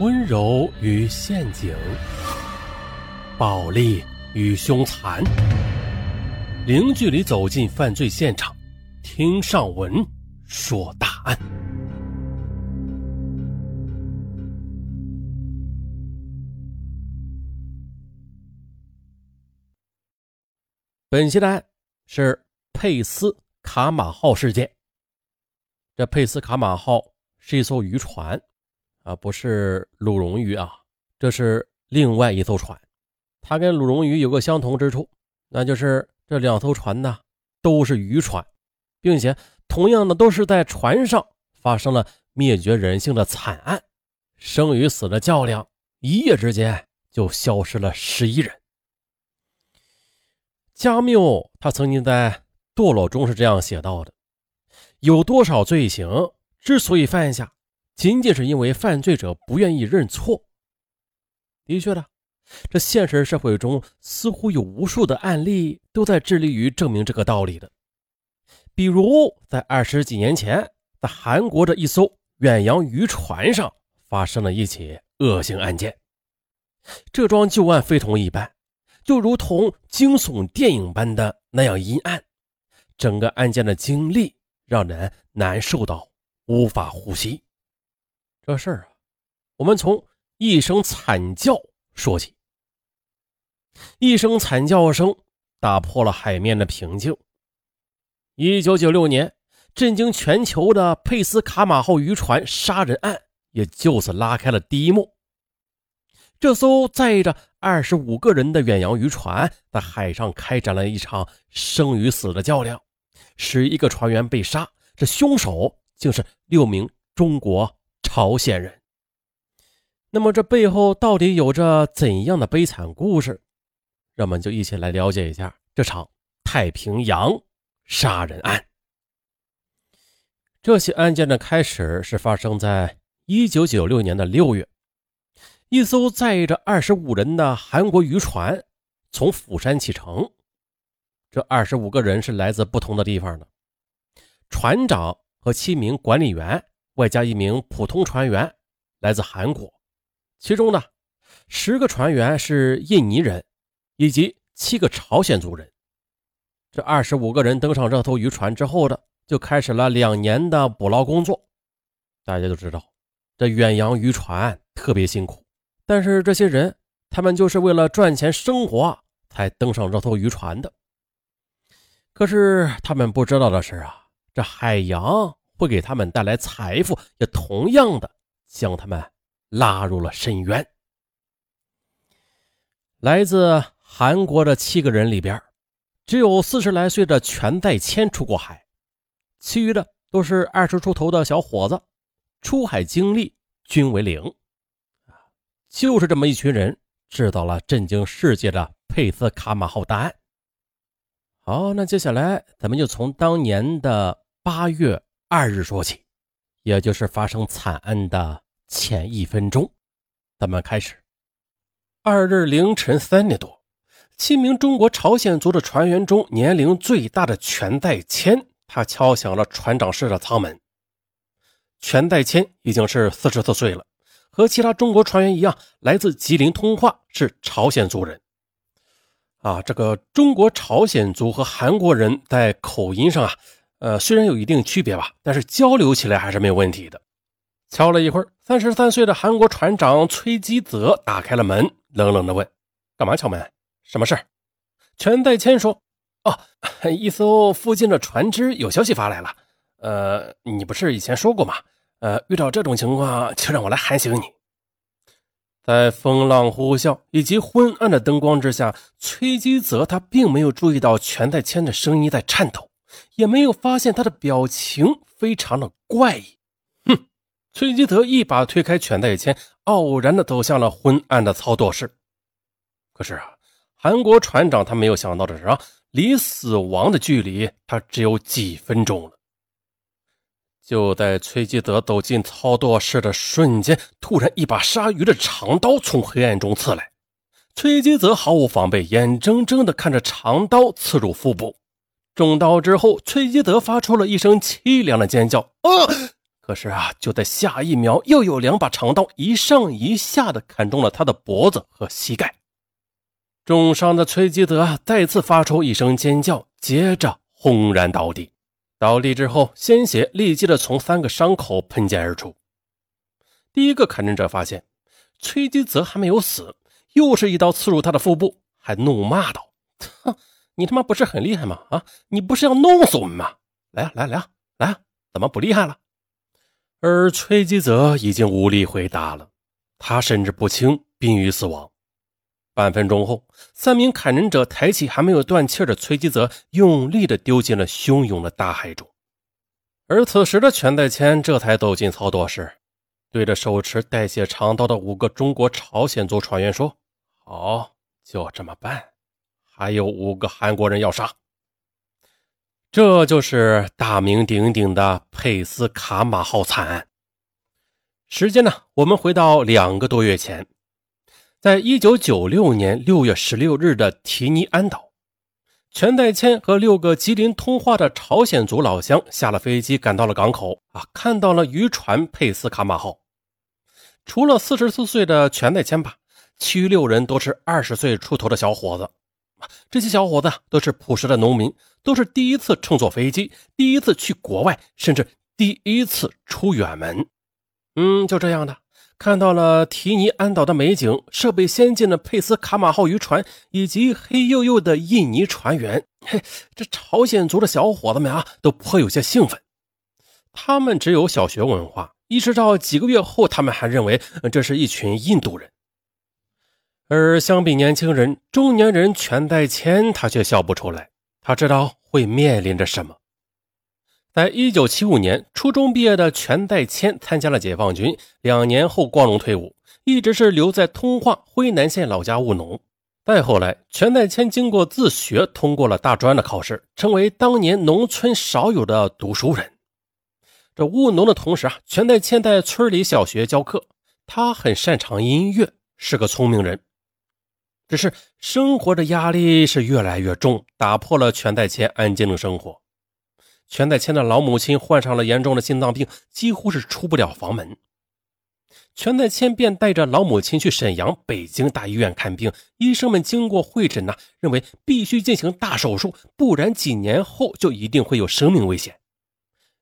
温柔与陷阱，暴力与凶残，零距离走进犯罪现场，听上文说大案。本期的案是佩斯卡马号事件。这佩斯卡马号是一艘渔船。啊，不是鲁荣鱼啊，这是另外一艘船。它跟鲁荣鱼有个相同之处，那就是这两艘船呢都是渔船，并且同样的都是在船上发生了灭绝人性的惨案，生与死的较量，一夜之间就消失了十一人。加缪他曾经在《堕落》中是这样写到的：有多少罪行之所以犯下？仅仅是因为犯罪者不愿意认错。的确的，这现实社会中似乎有无数的案例都在致力于证明这个道理的。比如，在二十几年前，在韩国的一艘远洋渔船上发生了一起恶性案件。这桩旧案非同一般，就如同惊悚电影般的那样阴暗。整个案件的经历让人难受到无法呼吸。这事儿啊，我们从一声惨叫说起。一声惨叫声打破了海面的平静。一九九六年，震惊全球的佩斯卡马号渔船杀人案也就此拉开了第一幕。这艘载着二十五个人的远洋渔船在海上开展了一场生与死的较量，十一个船员被杀，这凶手竟是六名中国。朝鲜人，那么这背后到底有着怎样的悲惨故事？让我们就一起来了解一下这场太平洋杀人案。这起案件的开始是发生在一九九六年的六月，一艘载着二十五人的韩国渔船从釜山启程，这二十五个人是来自不同的地方的，船长和七名管理员。外加一名普通船员，来自韩国，其中呢，十个船员是印尼人，以及七个朝鲜族人。这二十五个人登上这艘渔船之后呢，就开始了两年的捕捞工作。大家都知道，这远洋渔船特别辛苦，但是这些人，他们就是为了赚钱生活才登上这艘渔船的。可是他们不知道的是啊，这海洋。会给他们带来财富，也同样的将他们拉入了深渊。来自韩国的七个人里边，只有四十来岁的全在谦出过海，其余的都是二十出头的小伙子，出海经历均为零。就是这么一群人，制造了震惊世界的佩斯卡马号大案。好，那接下来咱们就从当年的八月。二日说起，也就是发生惨案的前一分钟，咱们开始。二日凌晨三点多，七名中国朝鲜族的船员中年龄最大的全代谦，他敲响了船长室的舱门。全代谦已经是四十四岁了，和其他中国船员一样，来自吉林通化，是朝鲜族人。啊，这个中国朝鲜族和韩国人在口音上啊。呃，虽然有一定区别吧，但是交流起来还是没有问题的。敲了一会儿，三十三岁的韩国船长崔基泽打开了门，冷冷地问：“干嘛敲门？什么事全在谦说：“哦，一艘附近的船只有消息发来了。呃，你不是以前说过吗？呃，遇到这种情况就让我来喊醒你。”在风浪呼啸以及昏暗的灯光之下，崔基泽他并没有注意到全在谦的声音在颤抖。也没有发现他的表情非常的怪异。哼！崔基德一把推开犬代谦，傲然的走向了昏暗的操作室。可是啊，韩国船长他没有想到的是啊，离死亡的距离他只有几分钟了。就在崔基德走进操作室的瞬间，突然一把鲨鱼的长刀从黑暗中刺来。崔基泽毫无防备，眼睁睁的看着长刀刺入腹部。中刀之后，崔基德发出了一声凄凉的尖叫。啊！可是啊，就在下一秒，又有两把长刀一上一下的砍中了他的脖子和膝盖。重伤的崔基德再次发出一声尖叫，接着轰然倒地。倒地之后，鲜血立即的从三个伤口喷溅而出。第一个砍人者发现崔基泽还没有死，又是一刀刺入他的腹部，还怒骂道：“哼，你他妈不是很厉害吗？啊，你不是要弄死我们吗？来啊，来来啊，来啊，怎么不厉害了？”而崔基泽已经无力回答了，他神志不清，濒于死亡。半分钟后，三名砍人者抬起还没有断气的崔基泽，用力地丢进了汹涌的大海中。而此时的全代谦这才走进操作室，对着手持带血长刀的五个中国朝鲜族船员说：“好，就这么办。还有五个韩国人要杀。”这就是大名鼎鼎的佩斯卡马号惨案。时间呢？我们回到两个多月前，在一九九六年六月十六日的提尼安岛，全代谦和六个吉林通化的朝鲜族老乡下了飞机，赶到了港口啊，看到了渔船佩斯卡马号。除了四十四岁的全代谦吧，其余六人都是二十岁出头的小伙子。这些小伙子都是朴实的农民，都是第一次乘坐飞机，第一次去国外，甚至第一次出远门。嗯，就这样的，看到了提尼安岛的美景，设备先进的佩斯卡马号渔船，以及黑黝黝的印尼船员，嘿，这朝鲜族的小伙子们啊，都颇有些兴奋。他们只有小学文化，一直到几个月后，他们还认为这是一群印度人。而相比年轻人，中年人全代谦他却笑不出来。他知道会面临着什么。在一九七五年，初中毕业的全代谦参加了解放军，两年后光荣退伍，一直是留在通化辉南县老家务农。再后来，全代谦经过自学，通过了大专的考试，成为当年农村少有的读书人。这务农的同时啊，全代谦在村里小学教课，他很擅长音乐，是个聪明人。只是生活的压力是越来越重，打破了全代谦安静的生活。全代谦的老母亲患上了严重的心脏病，几乎是出不了房门。全代谦便带着老母亲去沈阳、北京大医院看病。医生们经过会诊呢，认为必须进行大手术，不然几年后就一定会有生命危险。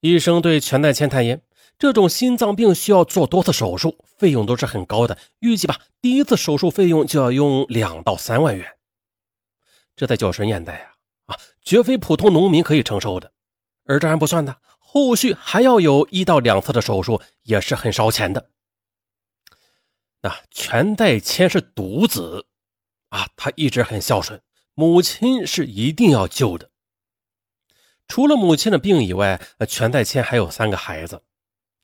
医生对全代谦坦言。这种心脏病需要做多次手术，费用都是很高的。预计吧，第一次手术费用就要用两到三万元。这在九十年代啊啊，绝非普通农民可以承受的。而这还不算的，后续还要有一到两次的手术，也是很烧钱的。那全代谦是独子啊，他一直很孝顺，母亲是一定要救的。除了母亲的病以外，全代谦还有三个孩子。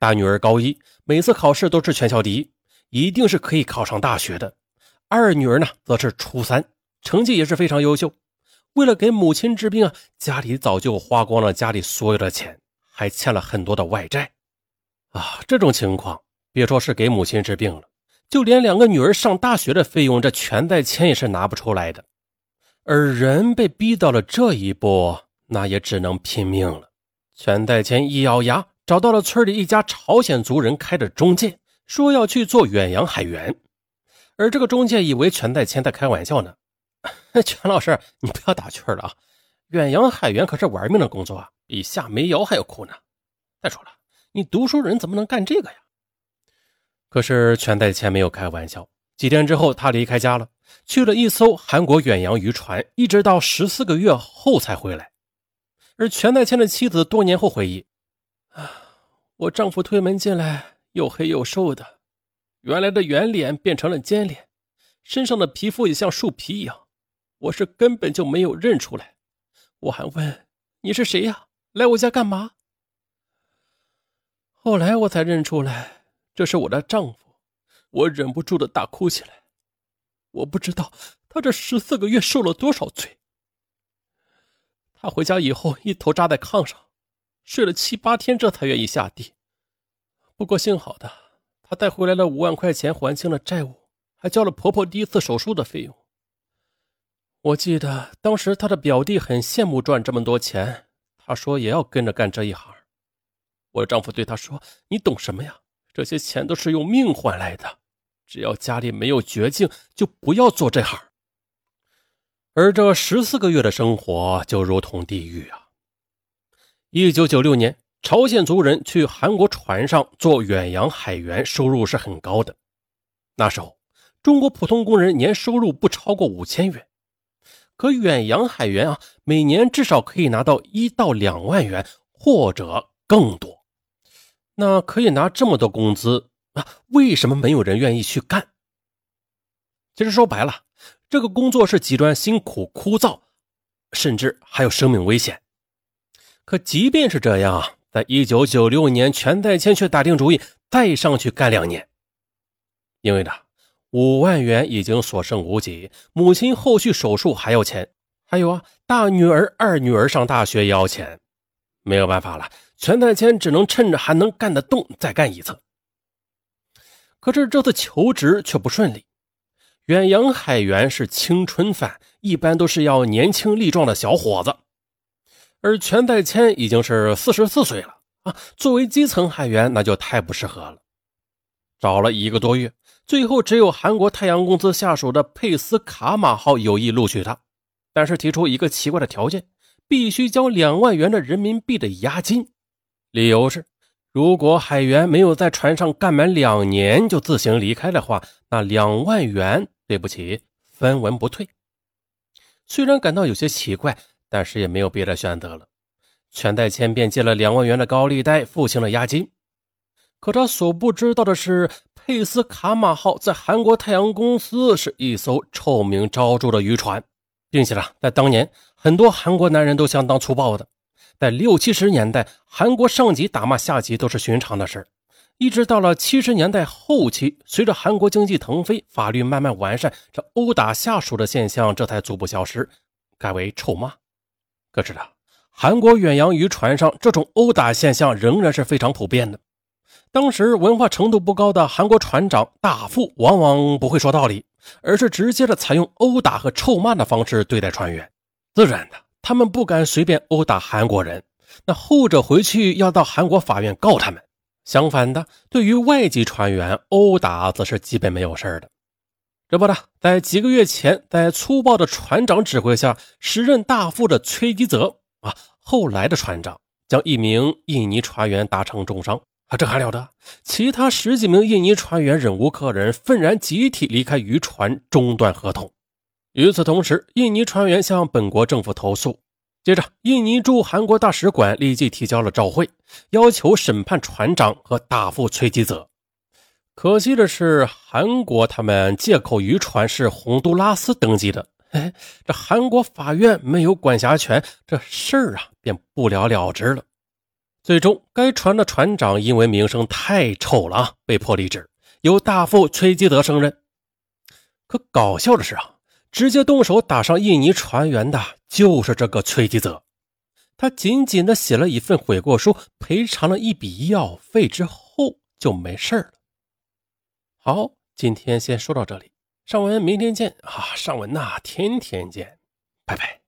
大女儿高一，每次考试都是全校第一，一定是可以考上大学的。二女儿呢，则是初三，成绩也是非常优秀。为了给母亲治病啊，家里早就花光了家里所有的钱，还欠了很多的外债。啊，这种情况，别说是给母亲治病了，就连两个女儿上大学的费用，这全代钱也是拿不出来的。而人被逼到了这一步，那也只能拼命了。全代钱一咬牙。找到了村里一家朝鲜族人开的中介，说要去做远洋海员。而这个中介以为全代谦在开玩笑呢。全老师，你不要打趣了啊！远洋海员可是玩命的工作啊，比下煤窑还要苦呢。再说了，你读书人怎么能干这个呀？可是全代谦没有开玩笑。几天之后，他离开家了，去了一艘韩国远洋渔船，一直到十四个月后才回来。而全代谦的妻子多年后回忆。啊！我丈夫推门进来，又黑又瘦的，原来的圆脸变成了尖脸，身上的皮肤也像树皮一样，我是根本就没有认出来。我还问你是谁呀？来我家干嘛？后来我才认出来，这是我的丈夫。我忍不住的大哭起来。我不知道他这十四个月受了多少罪。他回家以后，一头扎在炕上。睡了七八天，这才愿意下地。不过幸好的，他带回来了五万块钱，还清了债务，还交了婆婆第一次手术的费用。我记得当时他的表弟很羡慕赚这么多钱，他说也要跟着干这一行。我丈夫对她说：“你懂什么呀？这些钱都是用命换来的，只要家里没有绝境，就不要做这行。”而这十四个月的生活就如同地狱啊！一九九六年，朝鲜族人去韩国船上做远洋海员，收入是很高的。那时候，中国普通工人年收入不超过五千元，可远洋海员啊，每年至少可以拿到一到两万元，或者更多。那可以拿这么多工资啊，为什么没有人愿意去干？其实说白了。这个工作是极端辛苦、枯燥，甚至还有生命危险。可即便是这样，在一九九六年，全代谦却打定主意再上去干两年。因为呢，五万元已经所剩无几，母亲后续手术还要钱，还有啊，大女儿、二女儿上大学也要钱，没有办法了，全代谦只能趁着还能干得动再干一次。可是这次求职却不顺利。远洋海员是青春饭，一般都是要年轻力壮的小伙子，而全代谦已经是四十四岁了啊，作为基层海员那就太不适合了。找了一个多月，最后只有韩国太阳公司下属的佩斯卡马号有意录取他，但是提出一个奇怪的条件，必须交两万元的人民币的押金，理由是。如果海员没有在船上干满两年就自行离开的话，那两万元对不起，分文不退。虽然感到有些奇怪，但是也没有别的选择了。全代谦便借了两万元的高利贷，付清了押金。可他所不知道的是，佩斯卡马号在韩国太阳公司是一艘臭名昭著的渔船，并且呢，在当年很多韩国男人都相当粗暴的。在六七十年代，韩国上级打骂下级都是寻常的事一直到了七十年代后期，随着韩国经济腾飞，法律慢慢完善，这殴打下属的现象这才逐步消失，改为臭骂。可是呢，韩国远洋渔船上这种殴打现象仍然是非常普遍的。当时文化程度不高的韩国船长大副往往不会说道理，而是直接的采用殴打和臭骂的方式对待船员，自然的。他们不敢随便殴打韩国人，那后者回去要到韩国法院告他们。相反的，对于外籍船员殴打则是基本没有事的。这不的，在几个月前，在粗暴的船长指挥下，时任大副的崔吉泽啊，后来的船长将一名印尼船员打成重伤啊，这还了得？其他十几名印尼船员忍无可忍，愤然集体离开渔船，中断合同。与此同时，印尼船员向本国政府投诉。接着，印尼驻韩国大使馆立即提交了照会，要求审判船长和大副崔吉泽。可惜的是，韩国他们借口渔船是洪都拉斯登记的，哎，这韩国法院没有管辖权，这事儿啊便不了了之了。最终，该船的船长因为名声太臭了啊，被迫离职，由大副崔基泽升任。可搞笑的是啊。直接动手打伤印尼船员的就是这个崔基泽，他仅仅的写了一份悔过书，赔偿了一笔医药费之后就没事了。好，今天先说到这里，上文明天见。啊，上文呐天天见，拜拜。